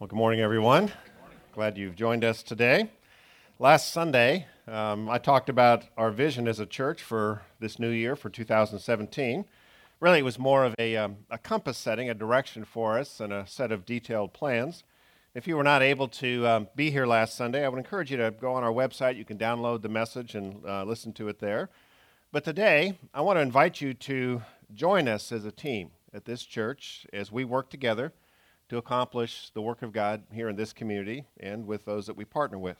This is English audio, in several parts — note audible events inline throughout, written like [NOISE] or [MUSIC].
Well, good morning, everyone. Glad you've joined us today. Last Sunday, um, I talked about our vision as a church for this new year, for 2017. Really, it was more of a, um, a compass setting, a direction for us, and a set of detailed plans. If you were not able to um, be here last Sunday, I would encourage you to go on our website. You can download the message and uh, listen to it there. But today, I want to invite you to join us as a team at this church as we work together to accomplish the work of God here in this community and with those that we partner with.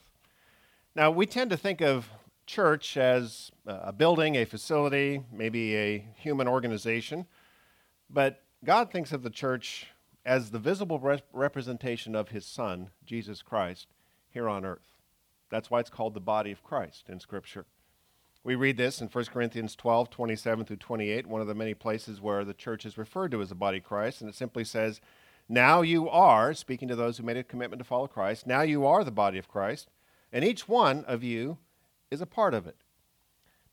Now, we tend to think of church as uh, a building, a facility, maybe a human organization, but God thinks of the church as the visible rep- representation of his Son, Jesus Christ, here on earth. That's why it's called the body of Christ in Scripture. We read this in 1 Corinthians 12, 27 through 28, one of the many places where the church is referred to as the body of Christ, and it simply says, now you are, speaking to those who made a commitment to follow Christ, now you are the body of Christ, and each one of you is a part of it.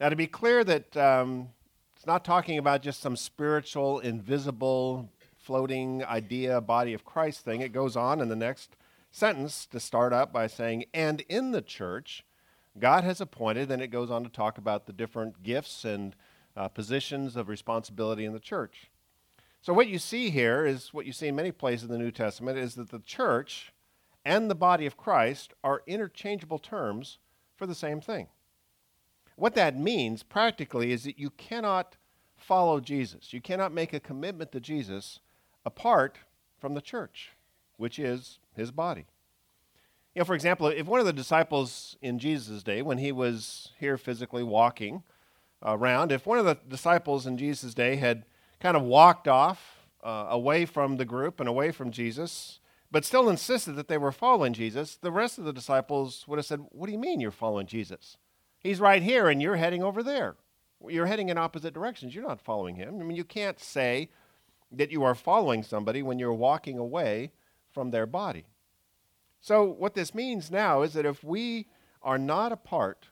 Now, to be clear that um, it's not talking about just some spiritual, invisible, floating idea, body of Christ thing. It goes on in the next sentence to start up by saying, and in the church, God has appointed, and it goes on to talk about the different gifts and uh, positions of responsibility in the church. So, what you see here is what you see in many places in the New Testament is that the church and the body of Christ are interchangeable terms for the same thing. What that means practically is that you cannot follow Jesus, you cannot make a commitment to Jesus apart from the church, which is his body. You know, for example, if one of the disciples in Jesus' day, when he was here physically walking uh, around, if one of the disciples in Jesus' day had kind of walked off uh, away from the group and away from Jesus, but still insisted that they were following Jesus, the rest of the disciples would have said, What do you mean you're following Jesus? He's right here and you're heading over there. You're heading in opposite directions. You're not following him. I mean, you can't say that you are following somebody when you're walking away from their body. So, what this means now is that if we are not a part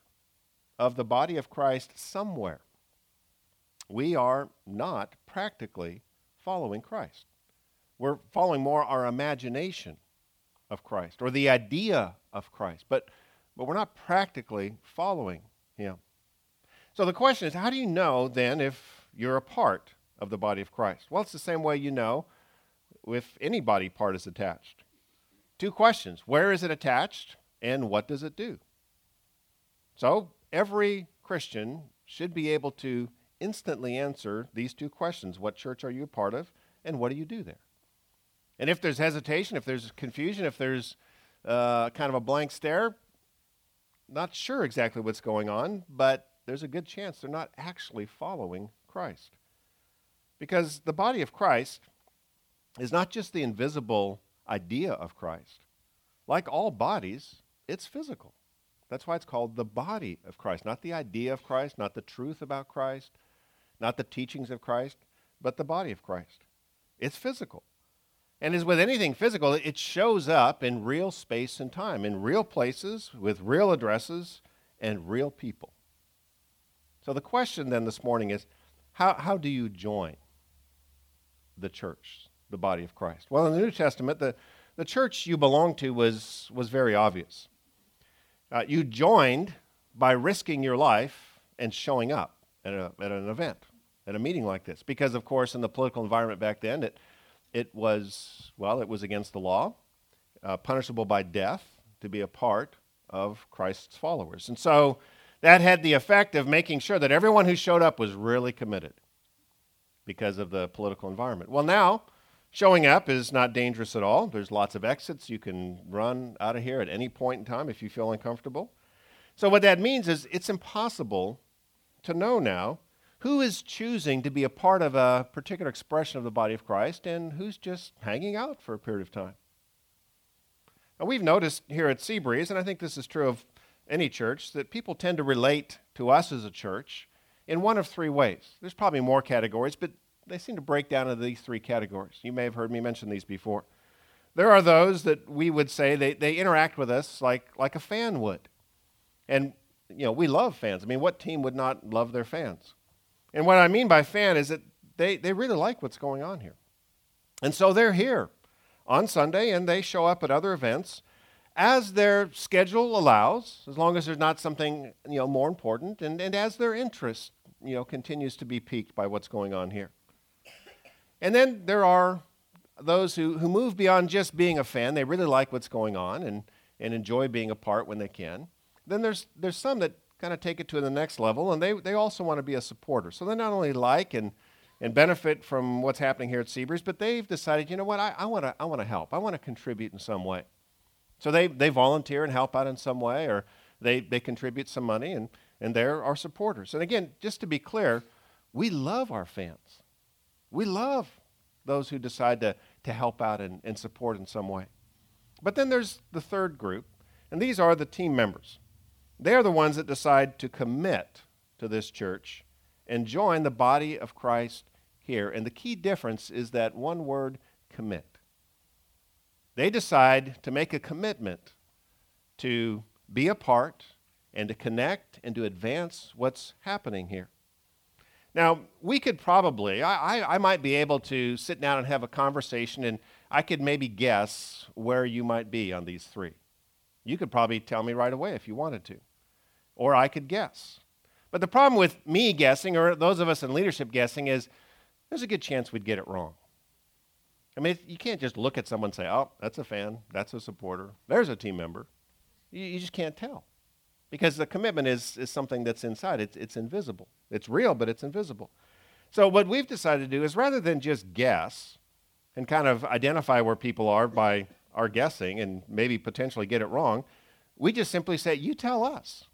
of the body of Christ somewhere, we are not practically following Christ. We're following more our imagination of Christ or the idea of Christ, but, but we're not practically following Him. So the question is how do you know then if you're a part of the body of Christ? Well, it's the same way you know if any body part is attached. Two questions Where is it attached, and what does it do? So every Christian should be able to instantly answer these two questions What church are you a part of, and what do you do there? And if there's hesitation, if there's confusion, if there's uh, kind of a blank stare, not sure exactly what's going on, but there's a good chance they're not actually following Christ. Because the body of Christ is not just the invisible idea of Christ. Like all bodies, it's physical. That's why it's called the body of Christ, not the idea of Christ, not the truth about Christ, not the teachings of Christ, but the body of Christ. It's physical. And as with anything physical, it shows up in real space and time, in real places, with real addresses, and real people. So the question then this morning is how, how do you join the church, the body of Christ? Well, in the New Testament, the, the church you belong to was, was very obvious. Uh, you joined by risking your life and showing up at, a, at an event, meeting like this. Because, of course, in the political environment back then, it, it was, well, it was against the law, uh, punishable by death to be a part of Christ's followers. And so that had the effect of making sure that everyone who showed up was really committed because of the political environment. Well, now, showing up is not dangerous at all. There's lots of exits. You can run out of here at any point in time if you feel uncomfortable. So, what that means is it's impossible to know now who is choosing to be a part of a particular expression of the body of Christ and who's just hanging out for a period of time. Now, we've noticed here at Seabreeze, and I think this is true of any church, that people tend to relate to us as a church in one of three ways. There's probably more categories, but they seem to break down into these three categories. You may have heard me mention these before. There are those that we would say they, they interact with us like, like a fan would. And you know, we love fans. I mean, what team would not love their fans? And what I mean by fan is that they, they really like what's going on here. And so they're here on Sunday and they show up at other events as their schedule allows, as long as there's not something you know, more important, and, and as their interest you know, continues to be piqued by what's going on here. And then there are those who, who move beyond just being a fan. They really like what's going on and, and enjoy being a part when they can. Then there's, there's some that kind of take it to the next level, and they, they also want to be a supporter. So they not only like and, and benefit from what's happening here at Seabreeze, but they've decided, you know what, I, I want to I wanna help. I want to contribute in some way. So they, they volunteer and help out in some way, or they, they contribute some money, and, and they're our supporters. And again, just to be clear, we love our fans. We love those who decide to, to help out and, and support in some way. But then there's the third group, and these are the team members. They are the ones that decide to commit to this church and join the body of Christ here. And the key difference is that one word commit. They decide to make a commitment to be a part and to connect and to advance what's happening here. Now, we could probably, I, I, I, might be able to sit down and have a conversation, and I could maybe guess where you might be on these three. You could probably tell me right away if you wanted to, or I could guess. But the problem with me guessing, or those of us in leadership guessing, is there's a good chance we'd get it wrong. I mean, you can't just look at someone and say, oh, that's a fan, that's a supporter, there's a team member. You, you just can't tell. Because the commitment is, is something that's inside, it's, it's invisible. It's real, but it's invisible. So, what we've decided to do is rather than just guess and kind of identify where people are by our guessing and maybe potentially get it wrong, we just simply say, You tell us.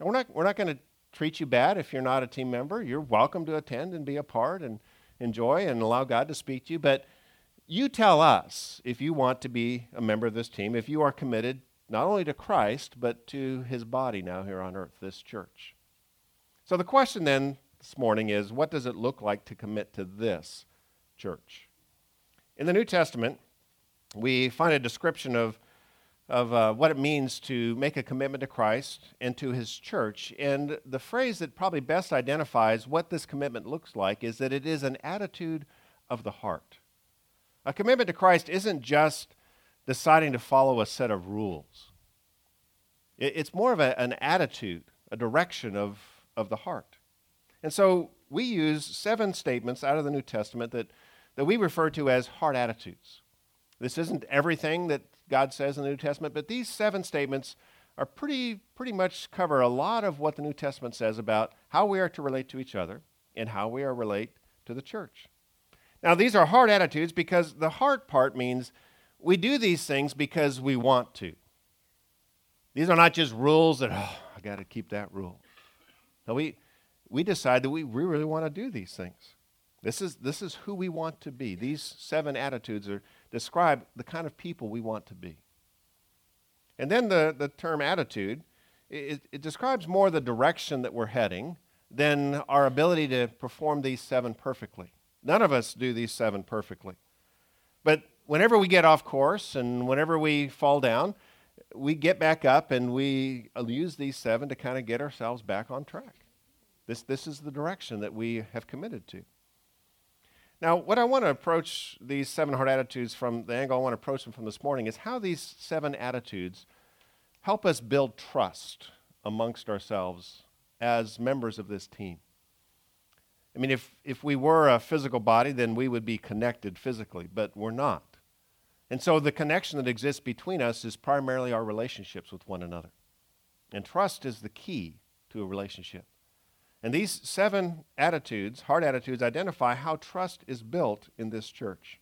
We're not, we're not going to treat you bad if you're not a team member. You're welcome to attend and be a part and enjoy and allow God to speak to you. But you tell us if you want to be a member of this team, if you are committed not only to Christ, but to his body now here on earth, this church. So the question then this morning is what does it look like to commit to this church? In the New Testament, we find a description of, of uh, what it means to make a commitment to Christ and to his church. And the phrase that probably best identifies what this commitment looks like is that it is an attitude of the heart. A commitment to Christ isn't just deciding to follow a set of rules, it's more of a, an attitude, a direction of, of the heart. And so we use seven statements out of the New Testament that, that we refer to as heart attitudes. This isn't everything that God says in the New Testament, but these seven statements are pretty, pretty much cover a lot of what the New Testament says about how we are to relate to each other and how we are relate to the church. Now, these are heart attitudes because the heart part means we do these things because we want to. These are not just rules that, oh, I got to keep that rule. No, we, we decide that we, we really want to do these things. This is, this is who we want to be. These seven attitudes are, describe the kind of people we want to be. And then the, the term attitude, it, it describes more the direction that we're heading than our ability to perform these seven perfectly. None of us do these seven perfectly. But whenever we get off course and whenever we fall down, we get back up and we uh, use these seven to kind of get ourselves back on track. This, this is the direction that we have committed to. Now, what I want to approach these seven heart attitudes from the angle I want to approach them from this morning is how these seven attitudes help us build trust amongst ourselves as members of this team. I mean, if, if we were a physical body, then we would be connected physically, but we're not. And so the connection that exists between us is primarily our relationships with one another. And trust is the key to a relationship. And these seven attitudes, heart attitudes, identify how trust is built in this church.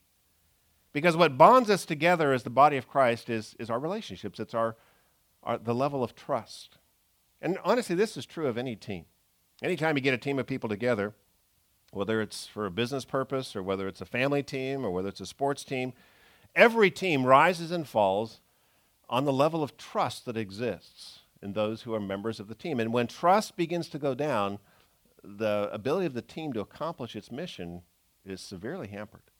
Because what bonds us together as the body of Christ is, is our relationships, it's our, our, the level of trust. And honestly, this is true of any team. Anytime you get a team of people together, whether it's for a business purpose or whether it's a family team or whether it's a sports team, every team rises and falls on the level of trust that exists in those who are members of the team. And when trust begins to go down, the ability of the team to accomplish its mission is severely hampered,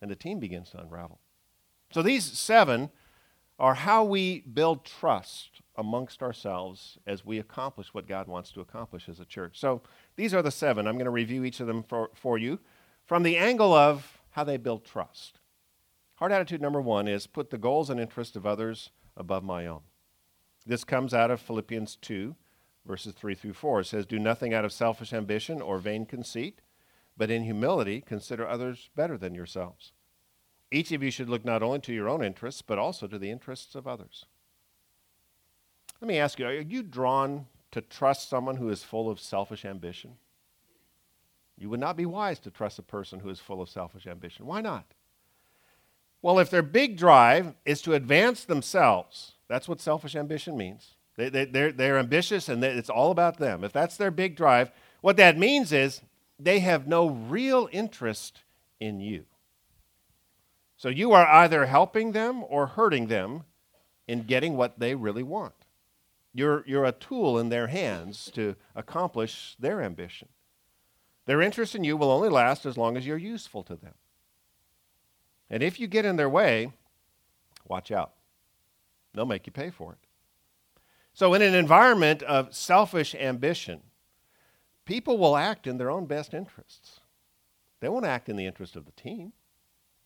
and the team begins to unravel. So these seven are how we build trust amongst ourselves as we accomplish what God wants to accomplish as a church. So these are the seven. I'm going to review each of them for, for you from the angle of how they build trust. Heart attitude number one is put the goals and interests of others above my own. This comes out of Philippians 2, verses 3 through 4. It says, Do nothing out of selfish ambition or vain conceit, but in humility consider others better than yourselves. Each of you should look not only to your own interests, but also to the interests of others. Let me ask you are you drawn to trust someone who is full of selfish ambition? You would not be wise to trust a person who is full of selfish ambition. Why not? Well, if their big drive is to advance themselves, that's what selfish ambition means. They, they, they're, they're ambitious and they, it's all about them. If that's their big drive, what that means is they have no real interest in you. So you are either helping them or hurting them in getting what they really want. You're, you're a tool in their hands to accomplish their ambition. Their interest in you will only last as long as you're useful to them. And if you get in their way, watch out. They'll make you pay for it. So, in an environment of selfish ambition, people will act in their own best interests. They won't act in the interest of the team.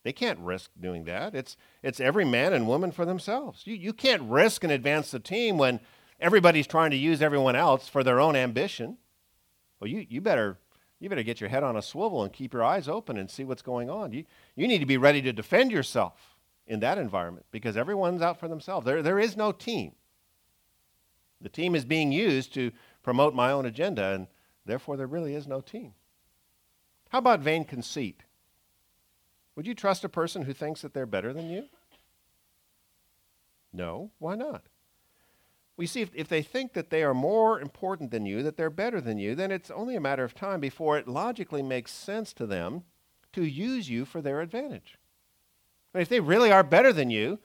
They can't risk doing that. It's, it's every man and woman for themselves. You, you can't risk and advance the team when everybody's trying to use everyone else for their own ambition. Well, you, you, better, you better get your head on a swivel and keep your eyes open and see what's going on. You, you need to be ready to defend yourself in that environment because everyone's out for themselves. There, there is no team. The team is being used to promote my own agenda, and therefore there really is no team. How about vain conceit? Would you trust a person who thinks that they're better than you? No. Why not? We see if, if they think that they are more important than you, that they're better than you, then it's only a matter of time before it logically makes sense to them to use you for their advantage. But if they really are better than you,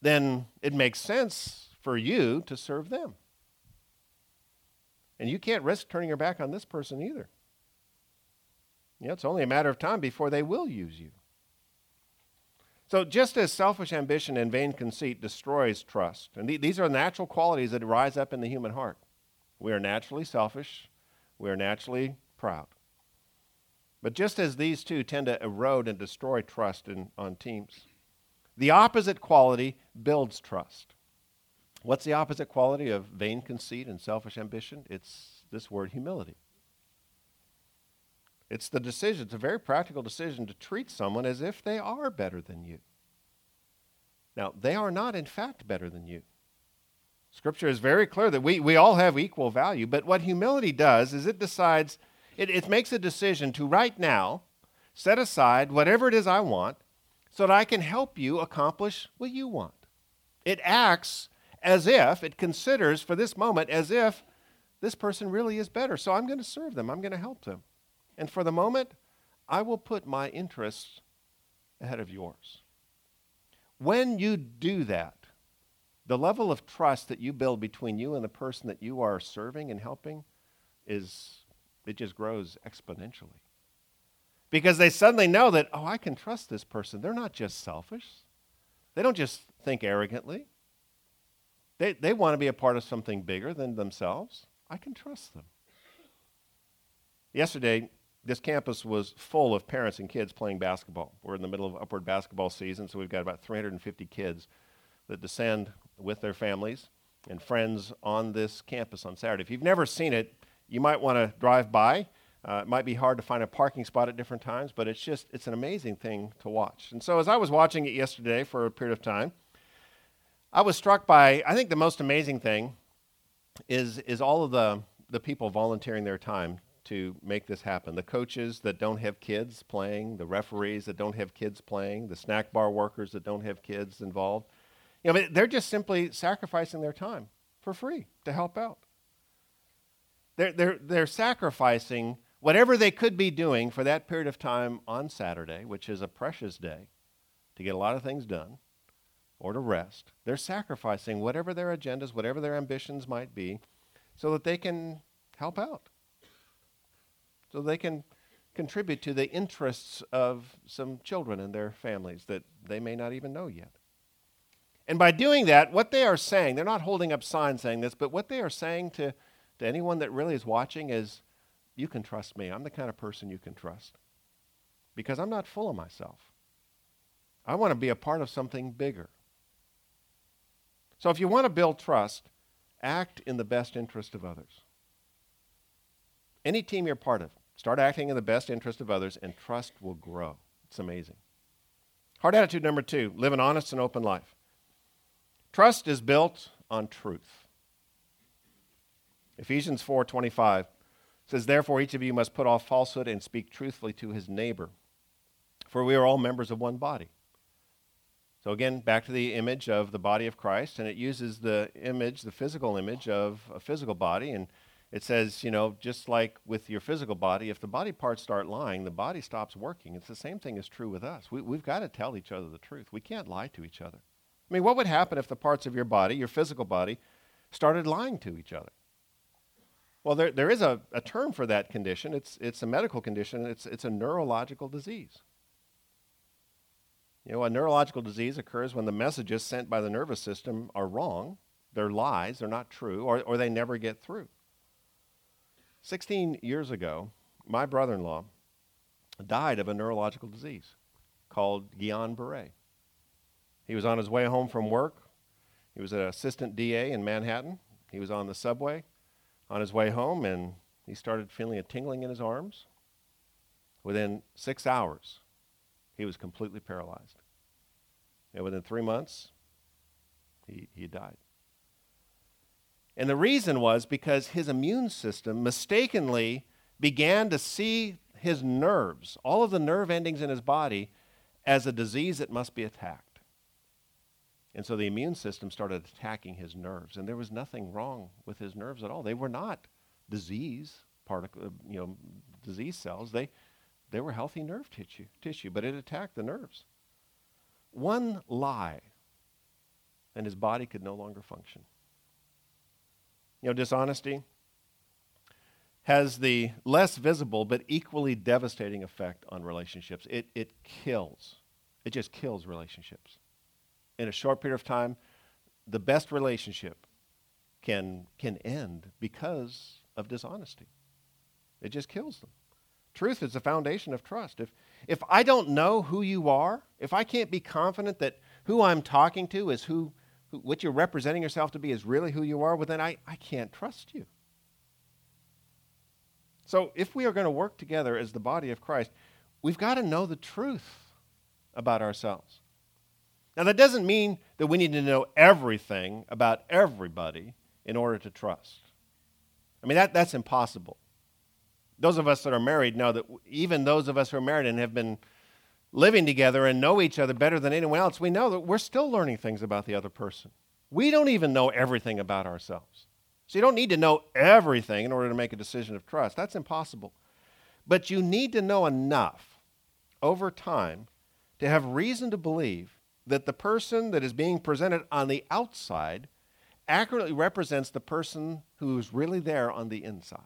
then it makes sense for you to serve them. And you can't risk turning your back on this person either. You know, it's only a matter of time before they will use you. So, just as selfish ambition and vain conceit destroys trust, and th- these are natural qualities that rise up in the human heart. We are naturally selfish, we are naturally proud. But just as these two tend to erode and destroy trust in, on teams, the opposite quality builds trust. What's the opposite quality of vain conceit and selfish ambition? It's this word humility. It's the decision, it's a very practical decision to treat someone as if they are better than you. Now, they are not, in fact, better than you. Scripture is very clear that we, we all have equal value, but what humility does is it decides, it, it makes a decision to right now set aside whatever it is I want so that I can help you accomplish what you want. It acts as if, it considers for this moment as if this person really is better. So I'm going to serve them, I'm going to help them. And for the moment, I will put my interests ahead of yours. When you do that, the level of trust that you build between you and the person that you are serving and helping is it just grows exponentially. Because they suddenly know that, oh, I can trust this person. They're not just selfish. They don't just think arrogantly. They, they want to be a part of something bigger than themselves. I can trust them. Yesterday, this campus was full of parents and kids playing basketball. We're in the middle of upward basketball season, so we've got about 350 kids that descend with their families and friends on this campus on Saturday. If you've never seen it, you might want to drive by. Uh, it might be hard to find a parking spot at different times, but it's just it's an amazing thing to watch. And so as I was watching it yesterday for a period of time, I was struck by I think the most amazing thing is is all of the the people volunteering their time to make this happen. The coaches that don't have kids playing, the referees that don't have kids playing, the snack bar workers that don't have kids involved. You know, they're just simply sacrificing their time for free to help out. They're, they're, they're sacrificing whatever they could be doing for that period of time on Saturday, which is a precious day, to get a lot of things done or to rest. They're sacrificing whatever their agendas, whatever their ambitions might be, so that they can help out so they can contribute to the interests of some children and their families that they may not even know yet. And by doing that, what they are saying, they're not holding up signs saying this, but what they are saying to, to anyone that really is watching is, you can trust me. I'm the kind of person you can trust. Because I'm not full of myself. I want to be a part of something bigger. So if you want to build trust, act in the best interest of others. Any team you're part of, start acting in the best interest of others, and trust will grow. It's amazing. Heart attitude number two live an honest and open life. Trust is built on truth. Ephesians 4:25 says therefore each of you must put off falsehood and speak truthfully to his neighbor for we are all members of one body. So again, back to the image of the body of Christ, and it uses the image, the physical image of a physical body, and it says, you know, just like with your physical body, if the body parts start lying, the body stops working. It's the same thing is true with us. We, we've got to tell each other the truth. We can't lie to each other. I mean, what would happen if the parts of your body, your physical body, started lying to each other? Well, there, there is a, a term for that condition. It's, it's a medical condition. It's, it's a neurological disease. You know, a neurological disease occurs when the messages sent by the nervous system are wrong, they're lies, they're not true, or, or they never get through. 16 years ago, my brother in law died of a neurological disease called Guillain Barre. He was on his way home from work. He was an assistant DA in Manhattan. He was on the subway on his way home, and he started feeling a tingling in his arms. Within six hours, he was completely paralyzed. And within three months, he, he died. And the reason was because his immune system mistakenly began to see his nerves, all of the nerve endings in his body, as a disease that must be attacked. And so the immune system started attacking his nerves. And there was nothing wrong with his nerves at all. They were not disease particle, uh, you know, disease cells. They, they were healthy nerve tissue, tissue, but it attacked the nerves. One lie, and his body could no longer function. You know, dishonesty has the less visible but equally devastating effect on relationships. It, it kills, it just kills relationships. In a short period of time, the best relationship can, can end because of dishonesty. It just kills them. Truth is the foundation of trust. If, if I don't know who you are, if I can't be confident that who I'm talking to is who, who what you're representing yourself to be is really who you are, well, then I, I can't trust you. So if we are going to work together as the body of Christ, we've got to know the truth about ourselves. Now, that doesn't mean that we need to know everything about everybody in order to trust. I mean, that, that's impossible those of us that are married know that even those of us who are married and have been living together and know each other better than anyone else, we know that we're still learning things about the other person. We don't even know everything about ourselves. So you don't need to know everything in order to make a decision of trust. That's impossible. But you need to know enough over time to have reason to believe that the person that is being presented on the outside accurately represents the person who's really there on the inside.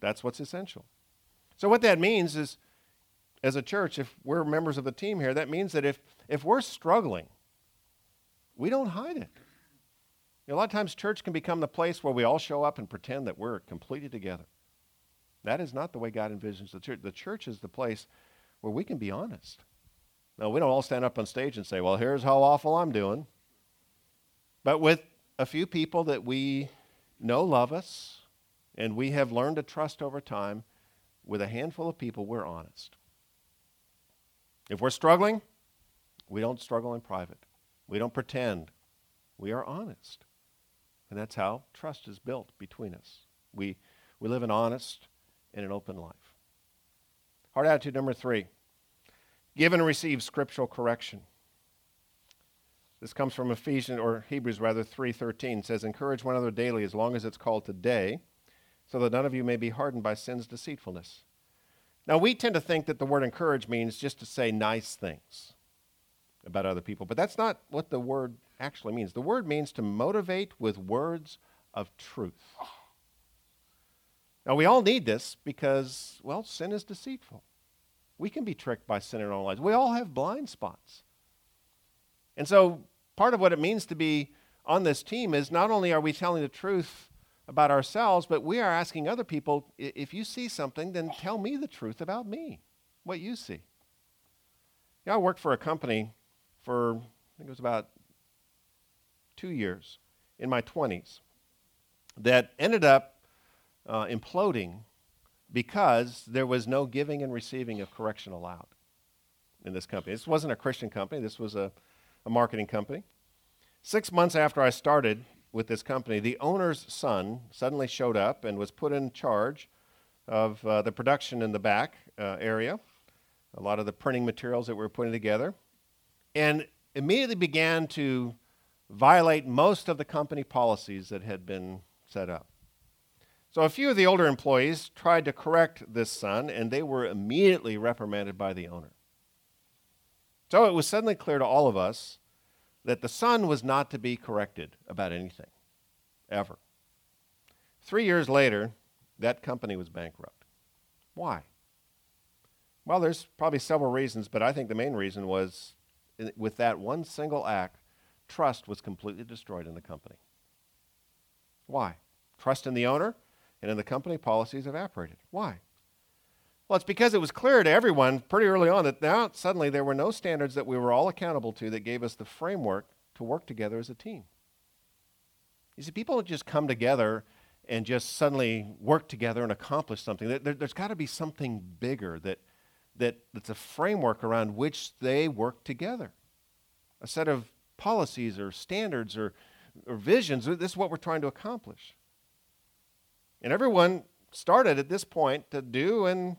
That's what's essential. So, what that means is, as a church, if we're members of the team here, that means that if, if we're struggling, we don't hide it. You know, a lot of times, church can become the place where we all show up and pretend that we're completely together. That is not the way God envisions the church. The church is the place where we can be honest. Now, we don't all stand up on stage and say, well, here's how awful I'm doing. But with a few people that we know love us, and we have learned to trust over time with a handful of people, we're honest. If we're struggling, we don't struggle in private. We don't pretend. We are honest. And that's how trust is built between us. We, we live an honest and an open life. Heart attitude number three give and receive scriptural correction. This comes from Ephesians or Hebrews rather 3:13 says encourage one another daily as long as it's called today so that none of you may be hardened by sin's deceitfulness. Now, we tend to think that the word encourage means just to say nice things about other people, but that's not what the word actually means. The word means to motivate with words of truth. Now, we all need this because, well, sin is deceitful. We can be tricked by sin in our lives. We all have blind spots. And so, part of what it means to be on this team is not only are we telling the truth about ourselves, but we are asking other people if you see something, then tell me the truth about me, what you see. Yeah, I worked for a company for, I think it was about two years in my 20s that ended up uh, imploding because there was no giving and receiving of correction allowed in this company. This wasn't a Christian company, this was a, a marketing company. Six months after I started with this company, the owner's son suddenly showed up and was put in charge of uh, the production in the back uh, area, a lot of the printing materials that we were putting together, and immediately began to violate most of the company policies that had been set up. So a few of the older employees tried to correct this son, and they were immediately reprimanded by the owner. So it was suddenly clear to all of us that the son was not to be corrected about anything, ever. Three years later, that company was bankrupt. Why? Well, there's probably several reasons, but I think the main reason was with that one single act, trust was completely destroyed in the company. Why? Trust in the owner and in the company policies evaporated. Why? Well, it's because it was clear to everyone pretty early on that now suddenly there were no standards that we were all accountable to that gave us the framework to work together as a team. You see, people just come together and just suddenly work together and accomplish something. There, has got to be something bigger that, that, that's a framework around which they work together. A set of policies or standards or, or visions. This is what we're trying to accomplish. And everyone started at this point to do and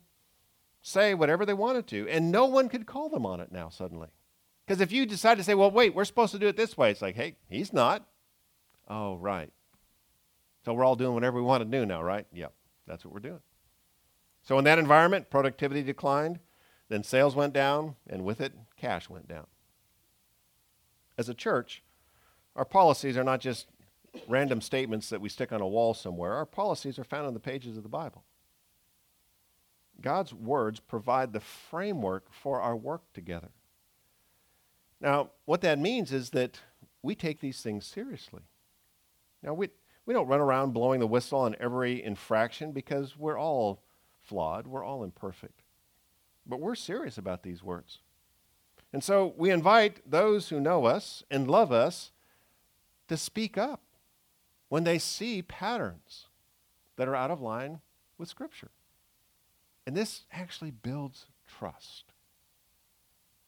say whatever they wanted to. And no one could call them on it now, suddenly. Because if you decide to say, well, wait, we're supposed to do it this way, it's like, hey, he's not. Oh, right. So we're all doing whatever we want to do now, right? Yep, that's what we're doing. So in that environment, productivity declined, then sales went down, and with it, cash went down. As a church, our policies are not just random statements that we stick on a wall somewhere. Our policies are found in the pages of the Bible. God's words provide the framework for our work together. Now, what that means is that we take these things seriously. Now, we, we don't run around blowing the whistle on every infraction because we're all flawed, we're all imperfect. But we're serious about these words. And so we invite those who know us and love us to speak up when they see patterns that are out of line with Scripture. And this actually builds trust,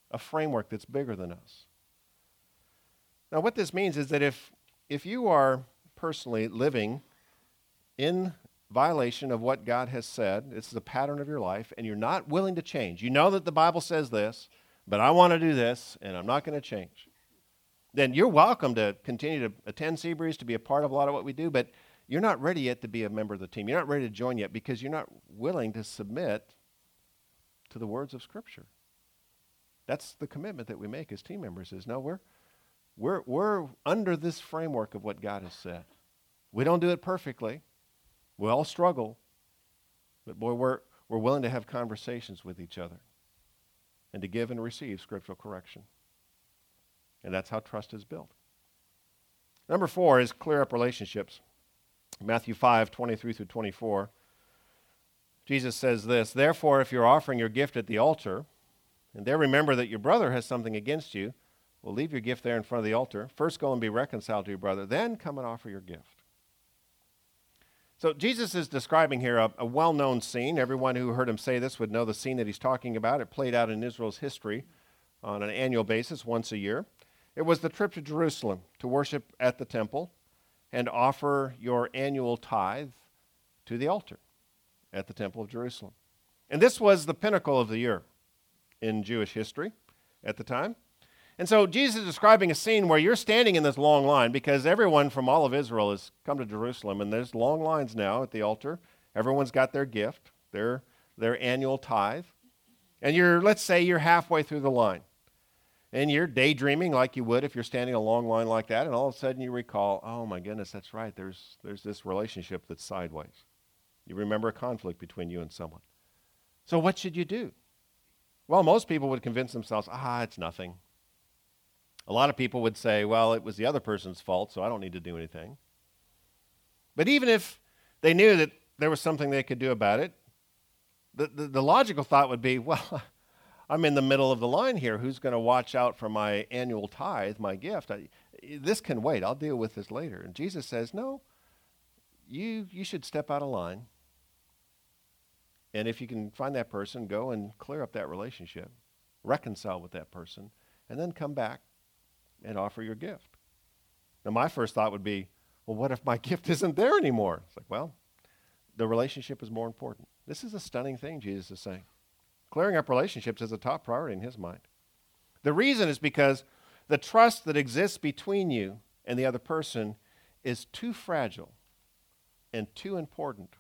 a framework that's bigger than us. Now, what this means is that if, if you are personally living in violation of what God has said, is a pattern of your life, and you're not willing to change, you know that the Bible says this, but I want to do this, and I'm not going to change, then you're welcome to continue to attend Seabreeze, to be a part of a lot of what we do, but you're not ready yet to be a member of the team. You're not ready to join yet because you're not willing to submit to the words of Scripture. That's the commitment that we make as team members is no, we're, we're, we're under this framework of what God has said. We don't do it perfectly. We all struggle. But boy, we're, we're willing to have conversations with each other and to give and receive scriptural correction. And that's how trust is built. Number four is clear up relationships. Matthew 5, 23 through 24. Jesus says this Therefore, if you're offering your gift at the altar, and there remember that your brother has something against you, well, leave your gift there in front of the altar. First go and be reconciled to your brother, then come and offer your gift. So, Jesus is describing here a, a well known scene. Everyone who heard him say this would know the scene that he's talking about. It played out in Israel's history on an annual basis, once a year. It was the trip to Jerusalem to worship at the temple and offer your annual tithe to the altar at the Temple of Jerusalem. And this was the pinnacle of the year in Jewish history at the time. And so Jesus is describing a scene where you're standing in this long line because everyone from all of Israel has come to Jerusalem, and there's long lines now at the altar. Everyone's got their gift, their, their annual tithe. And you're, let's say, you're halfway through the line and you're daydreaming like you would if you're standing a long line like that, and all of a sudden you recall, oh my goodness, that's right, there's, there's this relationship that's sideways. You remember a conflict between you and someone. So what should you do? Well, most people would convince themselves, ah, it's nothing. A lot of people would say, well, it was the other person's fault, so I don't need to do anything. But even if they knew that there was something they could do about it, the, the, the logical thought would be, [LAUGHS] well, I'm in the middle of the line here. Who's going to watch out for my annual tithe, my gift? I, this can wait. I'll deal with this later. And Jesus says, No, you, you should step out of line. And if you can find that person, go and clear up that relationship, reconcile with that person, and then come back and offer your gift. Now, my first thought would be, well, what if my [LAUGHS] gift isn't there anymore? It's like, well, the relationship is more important. This is a stunning thing Jesus is saying. Clearing up relationships is a top priority in his mind. The reason is because the trust that exists between you and the other person is too fragile and too important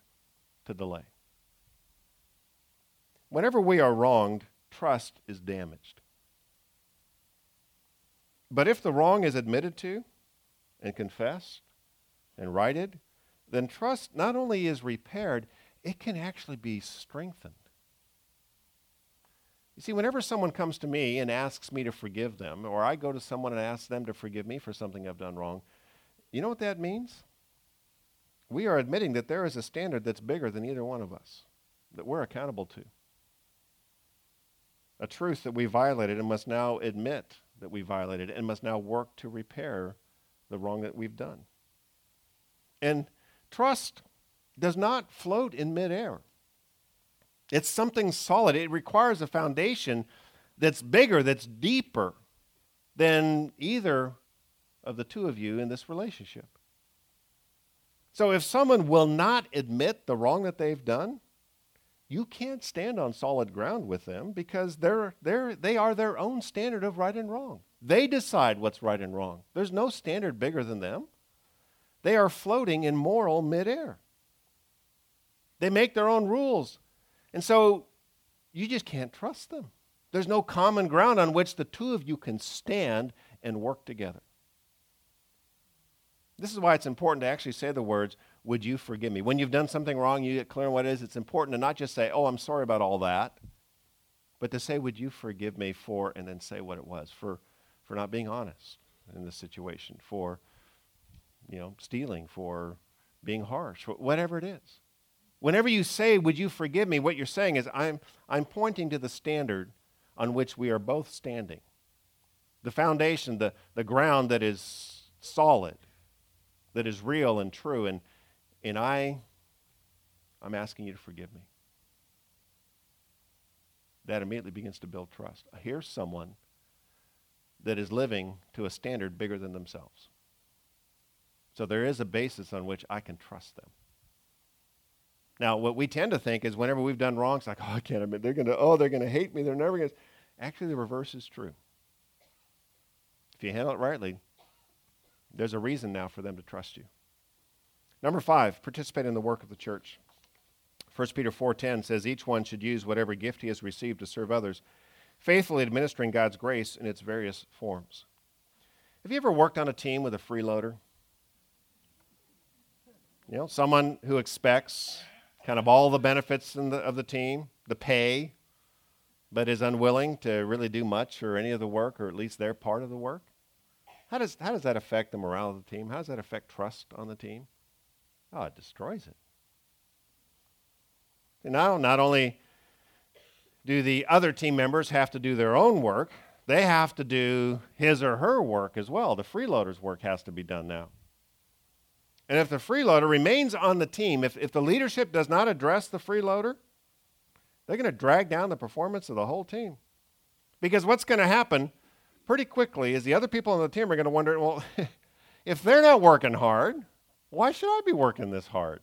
to delay. Whenever we are wronged, trust is damaged. But if the wrong is admitted to and confessed and righted, then trust not only is repaired, it can actually be strengthened. You see, whenever someone comes to me and asks me to forgive them, or I go to someone and ask them to forgive me for something I've done wrong, you know what that means? We are admitting that there is a standard that's bigger than either one of us, that we're accountable to. A truth that we violated and must now admit that we violated and must now work to repair the wrong that we've done. And trust does not float in midair. It's something solid. It requires a foundation that's bigger, that's deeper than either of the two of you in this relationship. So if someone will not admit the wrong that they've done, you can't stand on solid ground with them because they're, they're, they are their own standard of right and wrong. They decide what's right and wrong. There's no standard bigger than them. They are floating in moral midair. They make their own rules. And so you just can't trust them. There's no common ground on which the two of you can stand and work together. This is why it's important to actually say the words, Would you forgive me? When you've done something wrong, you get clear on what it is, it's important to not just say, Oh, I'm sorry about all that, but to say, Would you forgive me for, and then say what it was, for, for not being honest in this situation, for you know, stealing, for being harsh, whatever it is. Whenever you say, Would you forgive me? what you're saying is, I'm, I'm pointing to the standard on which we are both standing. The foundation, the, the ground that is solid, that is real and true. And, and I, I'm asking you to forgive me. That immediately begins to build trust. Here's someone that is living to a standard bigger than themselves. So there is a basis on which I can trust them. Now, what we tend to think is whenever we've done wrong, it's like, oh, I can't admit they're going to, oh, they're to hate me. They're never going to. Actually, the reverse is true. If you handle it rightly, there's a reason now for them to trust you. Number five, participate in the work of the church. 1 Peter 4.10 says each one should use whatever gift he has received to serve others, faithfully administering God's grace in its various forms. Have you ever worked on a team with a freeloader? You know, someone who expects kind of all the benefits the, of the team, the pay, but is unwilling to really do much or any of the work, or at least their part of the work. How does, how does that affect the morale of the team? How does that affect trust on the team? Oh, it destroys it. Now, not only do the other team members have to do their own work, they have to do his or her work as well. The freeloader's work has to be done now. And if the freeloader remains on the team, if, if the leadership does not address the freeloader, they're going to drag down the performance of the whole team. Because what's going to happen pretty quickly is the other people on the team are going to wonder well, [LAUGHS] if they're not working hard, why should I be working this hard?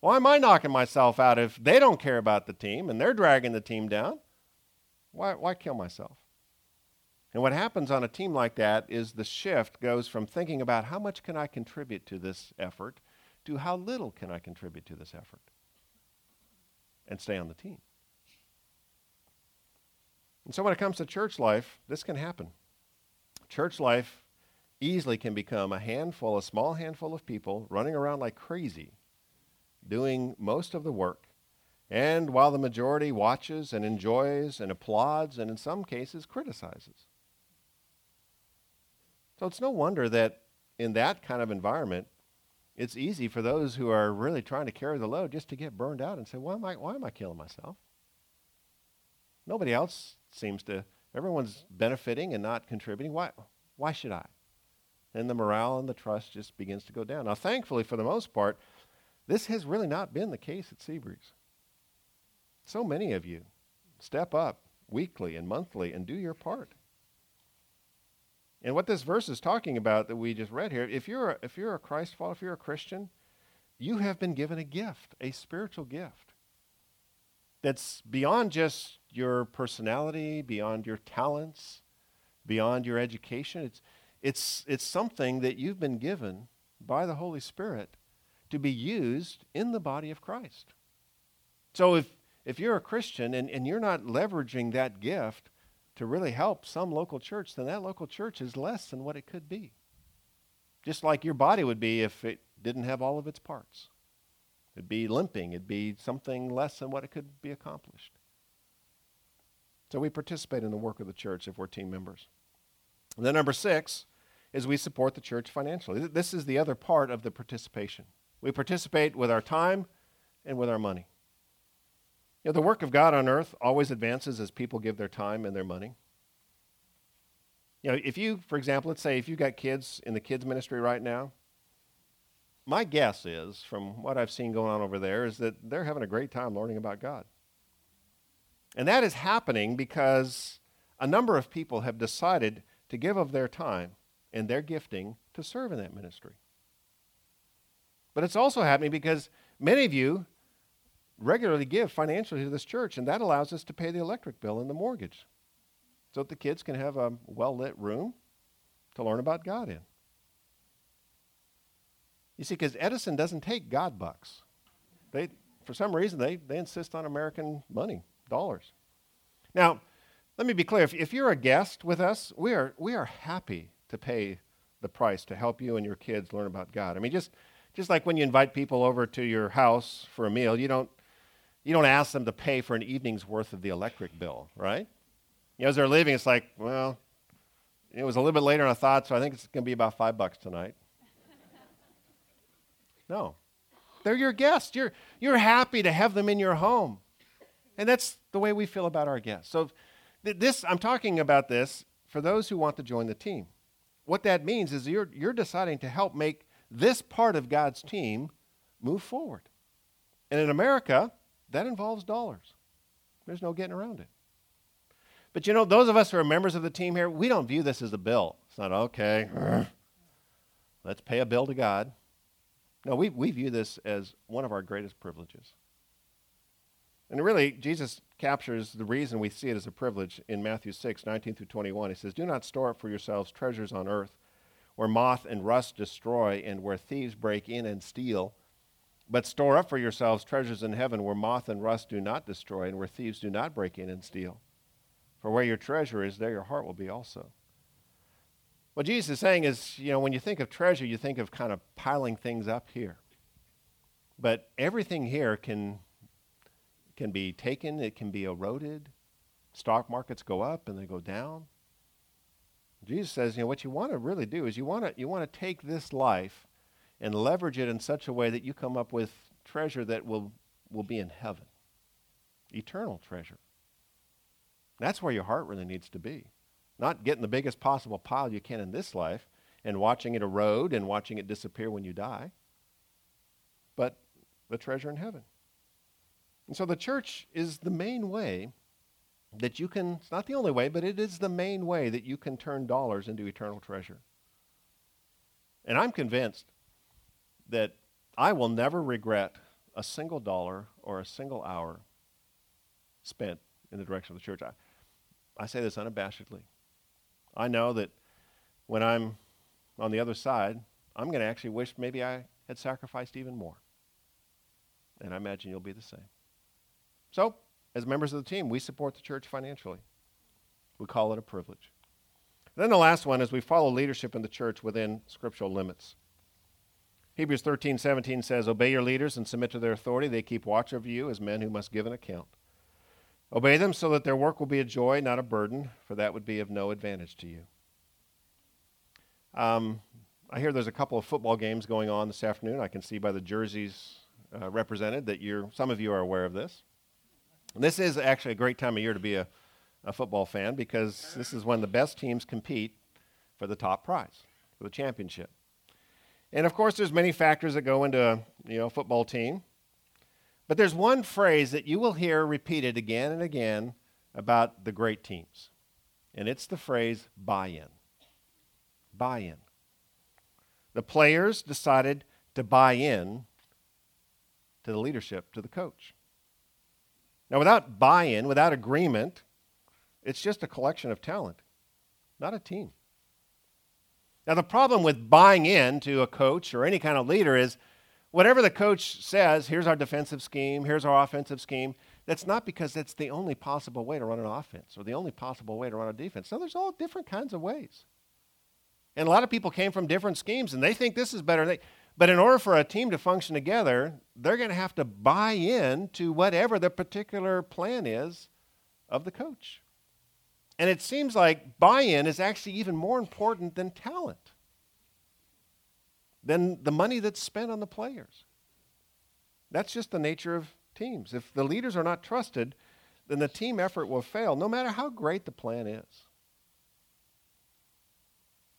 Why am I knocking myself out if they don't care about the team and they're dragging the team down? Why, why kill myself? And what happens on a team like that is the shift goes from thinking about how much can I contribute to this effort to how little can I contribute to this effort and stay on the team. And so when it comes to church life, this can happen. Church life easily can become a handful, a small handful of people running around like crazy, doing most of the work. And while the majority watches and enjoys and applauds and in some cases criticizes. So it's no wonder that in that kind of environment, it's easy for those who are really trying to carry the load just to get burned out and say, why am I, why am I killing myself? Nobody else seems to, everyone's benefiting and not contributing. Why, why should I? And the morale and the trust just begins to go down. Now, thankfully, for the most part, this has really not been the case at Seabreeze. So many of you step up weekly and monthly and do your part. And what this verse is talking about that we just read here, if you're a, if you're a Christ follower, if you're a Christian, you have been given a gift, a spiritual gift that's beyond just your personality, beyond your talents, beyond your education. It's, it's, it's something that you've been given by the Holy Spirit to be used in the body of Christ. So if, if you're a Christian and, and you're not leveraging that gift to really help some local church, then that local church is less than what it could be. Just like your body would be if it didn't have all of its parts. It'd be limping, it'd be something less than what it could be accomplished. So we participate in the work of the church if we're team members. And then number six is we support the church financially. This is the other part of the participation. We participate with our time and with our money. Know, the work of God on earth always advances as people give their time and their money. You know, if you, for example, let's say if you've got kids in the kids ministry right now, my guess is, from what I've seen going on over there, is that they're having a great time learning about God. And that is happening because a number of people have decided to give of their time and their gifting to serve in that ministry. But it's also happening because many of you regularly give financially to this church, and that allows us to pay the electric bill and the mortgage so that the kids can have a well lit room to learn about God in. You see, because Edison doesn't take God bucks. They, for some reason, they, they insist on American money, dollars. Now, let me be clear. If, if you're a guest with us, we are, we are happy to pay the price to help you and your kids learn about God. I mean, just just like when you invite people over to your house for a meal, you don't, you don't ask them to pay for an evening's worth of the electric bill, right? You know, as they're leaving, it's like, well, it was a little bit later than I thought, so I think it's going to be about five bucks tonight. [LAUGHS] no. They're your guests. You're, you're happy to have them in your home. And that's the way we feel about our guests. So, th- this, I'm talking about this for those who want to join the team. What that means is you're, you're deciding to help make this part of God's team move forward. And in America, that involves dollars. There's no getting around it. But you know, those of us who are members of the team here, we don't view this as a bill. It's not, okay, [CLEARS THROAT] let's pay a bill to God. No, we, we view this as one of our greatest privileges. And really, Jesus captures the reason we see it as a privilege in Matthew 6, 19 through 21. He says, Do not store up for yourselves treasures on earth where moth and rust destroy, and where thieves break in and steal. But store up for yourselves treasures in heaven where moth and rust do not destroy, and where thieves do not break in and steal. For where your treasure is, there your heart will be also. What Jesus is saying is, you know, when you think of treasure, you think of kind of piling things up here. But everything here can, can be taken, it can be eroded. Stock markets go up and they go down. Jesus says, you know, what you want to really do is you want to you want to take this life and leverage it in such a way that you come up with treasure that will will be in heaven. Eternal treasure. That's where your heart really needs to be. Not getting the biggest possible pile you can in this life and watching it erode and watching it disappear when you die, but the treasure in heaven. And so the church is the main way that you can, it's not the only way, but it is the main way that you can turn dollars into eternal treasure. And I'm convinced that I will never regret a single dollar or a single hour spent in the direction of the church. I, I say this unabashedly. I know that when I'm on the other side, I'm going to actually wish maybe I had sacrificed even more. And I imagine you'll be the same. So, as members of the team, we support the church financially. We call it a privilege. then the last one is we follow leadership in the church within scriptural limits. Hebrews 13, 17 says, Obey your leaders and submit to their authority. They keep watch over you as men who must give an account. Obey them so that their work will be a joy, not a burden, for that would be of no advantage to you. Um, I hear there's a couple of football games going on this afternoon. I can see by the jerseys uh, represented that you're, some of you are aware of this. This is actually a great time of year to be a, a football fan because this is when the best teams compete for the top prize, for the championship. And of course, there's many factors that go into a you know, football team. But there's one phrase that you will hear repeated again and again about the great teams. And it's the phrase buy in. Buy in. The players decided to buy in to the leadership, to the coach. Now, without buy in, without agreement, it's just a collection of talent, not a team. Now, the problem with buying in to a coach or any kind of leader is whatever the coach says, here's our defensive scheme, here's our offensive scheme, that's not because that's the only possible way to run an offense or the only possible way to run a defense. No, there's all different kinds of ways. And a lot of people came from different schemes and they think this is better. But in order for a team to function together, they're going to have to buy in to whatever the particular plan is of the coach. And it seems like buy in is actually even more important than talent, than the money that's spent on the players. That's just the nature of teams. If the leaders are not trusted, then the team effort will fail, no matter how great the plan is.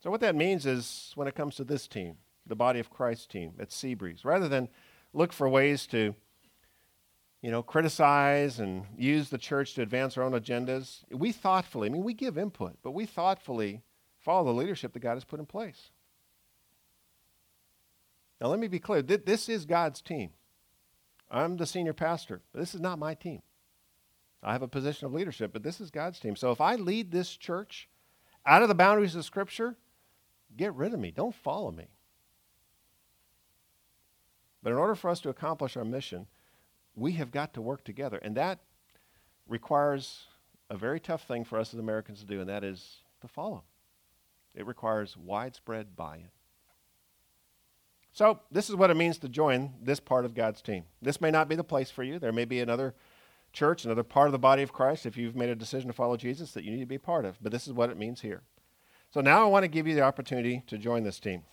So, what that means is when it comes to this team, the body of Christ team at Seabreeze, rather than look for ways to you know, criticize and use the church to advance our own agendas. We thoughtfully, I mean, we give input, but we thoughtfully follow the leadership that God has put in place. Now, let me be clear this is God's team. I'm the senior pastor, but this is not my team. I have a position of leadership, but this is God's team. So if I lead this church out of the boundaries of Scripture, get rid of me. Don't follow me. But in order for us to accomplish our mission, we have got to work together. And that requires a very tough thing for us as Americans to do, and that is to follow. It requires widespread buy in. So, this is what it means to join this part of God's team. This may not be the place for you. There may be another church, another part of the body of Christ, if you've made a decision to follow Jesus, that you need to be part of. But this is what it means here. So, now I want to give you the opportunity to join this team.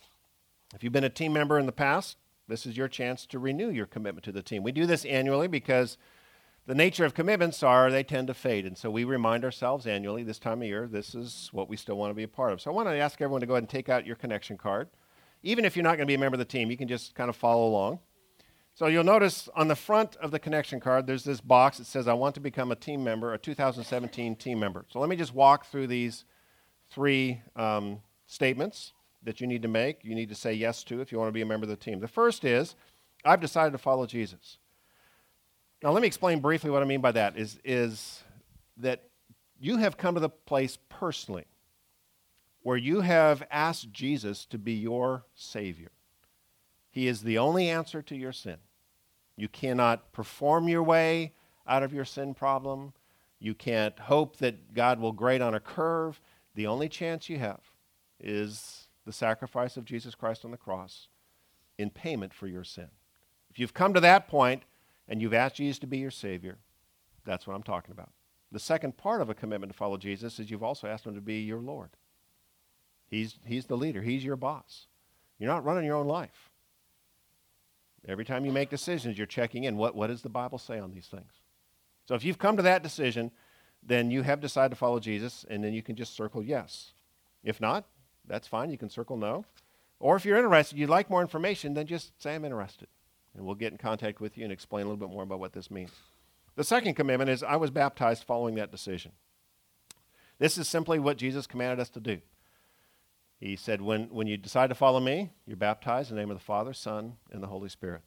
If you've been a team member in the past, this is your chance to renew your commitment to the team. We do this annually because the nature of commitments are they tend to fade. And so we remind ourselves annually this time of year, this is what we still want to be a part of. So I want to ask everyone to go ahead and take out your connection card. Even if you're not going to be a member of the team, you can just kind of follow along. So you'll notice on the front of the connection card, there's this box that says, I want to become a team member, a 2017 team member. So let me just walk through these three um, statements that you need to make, you need to say yes to if you want to be a member of the team. The first is, I've decided to follow Jesus. Now, let me explain briefly what I mean by that is, is that you have come to the place personally where you have asked Jesus to be your Savior. He is the only answer to your sin. You cannot perform your way out of your sin problem. You can't hope that God will grade on a curve. The only chance you have is the sacrifice of Jesus Christ on the cross in payment for your sin. If you've come to that point and you've asked Jesus to be your Savior, that's what I'm talking about. The second part of a commitment to follow Jesus is you've also asked Him to be your Lord. He's, he's the leader, He's your boss. You're not running your own life. Every time you make decisions, you're checking in. What, what does the Bible say on these things? So if you've come to that decision, then you have decided to follow Jesus, and then you can just circle yes. If not, that's fine. You can circle no. Or if you're interested, you'd like more information, then just say I'm interested. And we'll get in contact with you and explain a little bit more about what this means. The second commitment is I was baptized following that decision. This is simply what Jesus commanded us to do. He said, when, when you decide to follow me, you're baptized in the name of the Father, Son, and the Holy Spirit.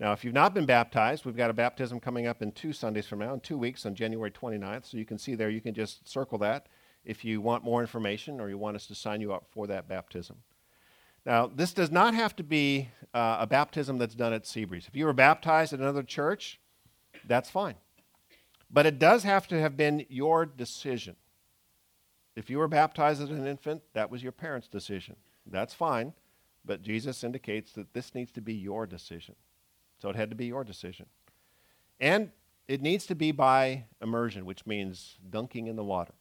Now, if you've not been baptized, we've got a baptism coming up in two Sundays from now, in two weeks on January 29th. So you can see there, you can just circle that if you want more information or you want us to sign you up for that baptism. Now, this does not have to be uh, a baptism that's done at Seabreeze. If you were baptized at another church, that's fine. But it does have to have been your decision. If you were baptized as an infant, that was your parents' decision. That's fine, but Jesus indicates that this needs to be your decision. So it had to be your decision. And it needs to be by immersion, which means dunking in the water.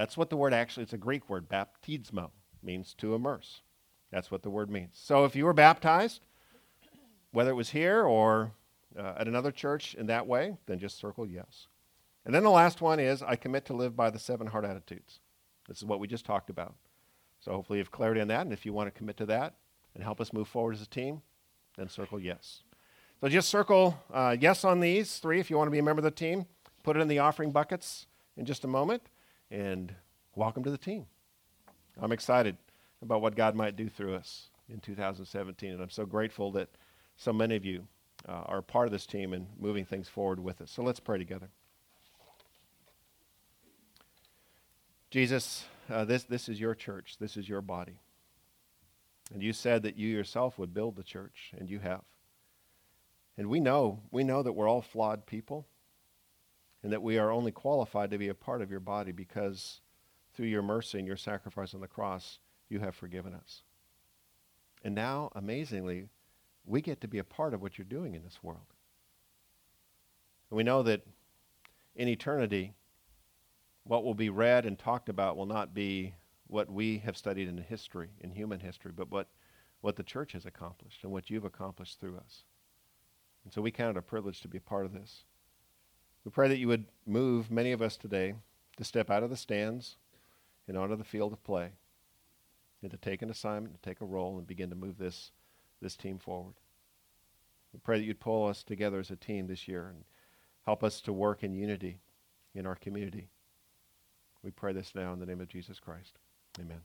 That's what the word actually, it's a Greek word, baptismo, means to immerse. That's what the word means. So if you were baptized, whether it was here or uh, at another church in that way, then just circle yes. And then the last one is I commit to live by the seven heart attitudes. This is what we just talked about. So hopefully you have clarity on that. And if you want to commit to that and help us move forward as a team, then circle yes. So just circle uh, yes on these three if you want to be a member of the team. Put it in the offering buckets in just a moment. And welcome to the team. I'm excited about what God might do through us in 2017. And I'm so grateful that so many of you uh, are part of this team and moving things forward with us. So let's pray together. Jesus, uh, this, this is your church. This is your body. And you said that you yourself would build the church, and you have. And we know, we know that we're all flawed people, and that we are only qualified to be a part of your body because through your mercy and your sacrifice on the cross, you have forgiven us. And now, amazingly, we get to be a part of what you're doing in this world. And we know that in eternity, what will be read and talked about will not be what we have studied in history, in human history, but what, what the church has accomplished and what you've accomplished through us. And so we count it a privilege to be a part of this. We pray that you would move many of us today to step out of the stands and onto the field of play and to take an assignment, to take a role, and begin to move this, this team forward. We pray that you'd pull us together as a team this year and help us to work in unity in our community. We pray this now in the name of Jesus Christ. Amen.